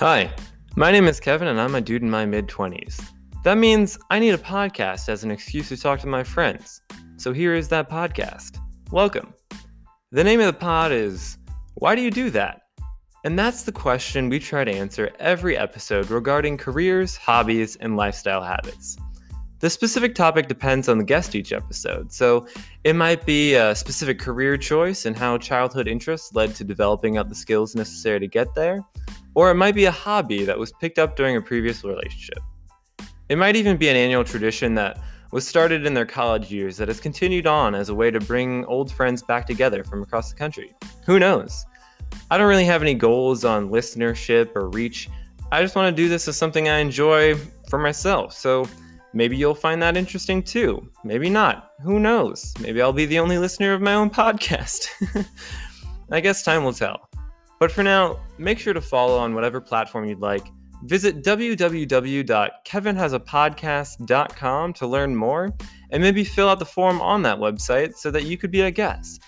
Hi, my name is Kevin and I'm a dude in my mid 20s. That means I need a podcast as an excuse to talk to my friends. So here is that podcast. Welcome. The name of the pod is Why Do You Do That? And that's the question we try to answer every episode regarding careers, hobbies, and lifestyle habits. The specific topic depends on the guest each episode, so it might be a specific career choice and how childhood interests led to developing up the skills necessary to get there, or it might be a hobby that was picked up during a previous relationship. It might even be an annual tradition that was started in their college years that has continued on as a way to bring old friends back together from across the country. Who knows? I don't really have any goals on listenership or reach. I just want to do this as something I enjoy for myself. So, Maybe you'll find that interesting too. Maybe not. Who knows? Maybe I'll be the only listener of my own podcast. I guess time will tell. But for now, make sure to follow on whatever platform you'd like. Visit www.kevinhasapodcast.com to learn more and maybe fill out the form on that website so that you could be a guest.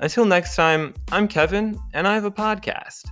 Until next time, I'm Kevin and I have a podcast.